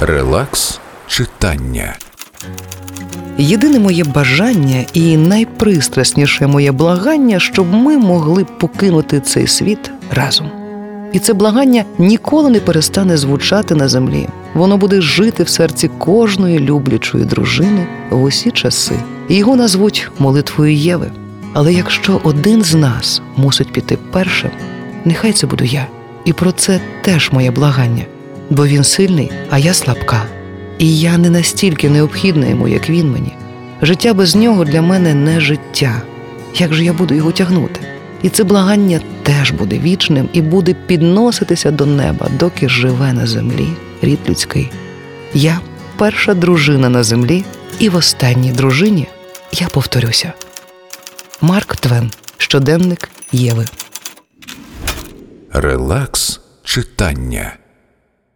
Релакс читання. Єдине моє бажання і найпристрасніше моє благання, щоб ми могли покинути цей світ разом. І це благання ніколи не перестане звучати на землі. Воно буде жити в серці кожної люблячої дружини в усі часи. Його назвуть молитвою Єви. Але якщо один з нас мусить піти першим, нехай це буду я. І про це теж моє благання, бо він сильний, а я слабка. І я не настільки необхідна йому, як він мені. Життя без нього для мене не життя. Як же я буду його тягнути? І це благання теж буде вічним і буде підноситися до неба, доки живе на землі рід людський. Я перша дружина на землі, і в останній дружині я повторюся. Марк Твен, щоденник Єви. Релакс читання.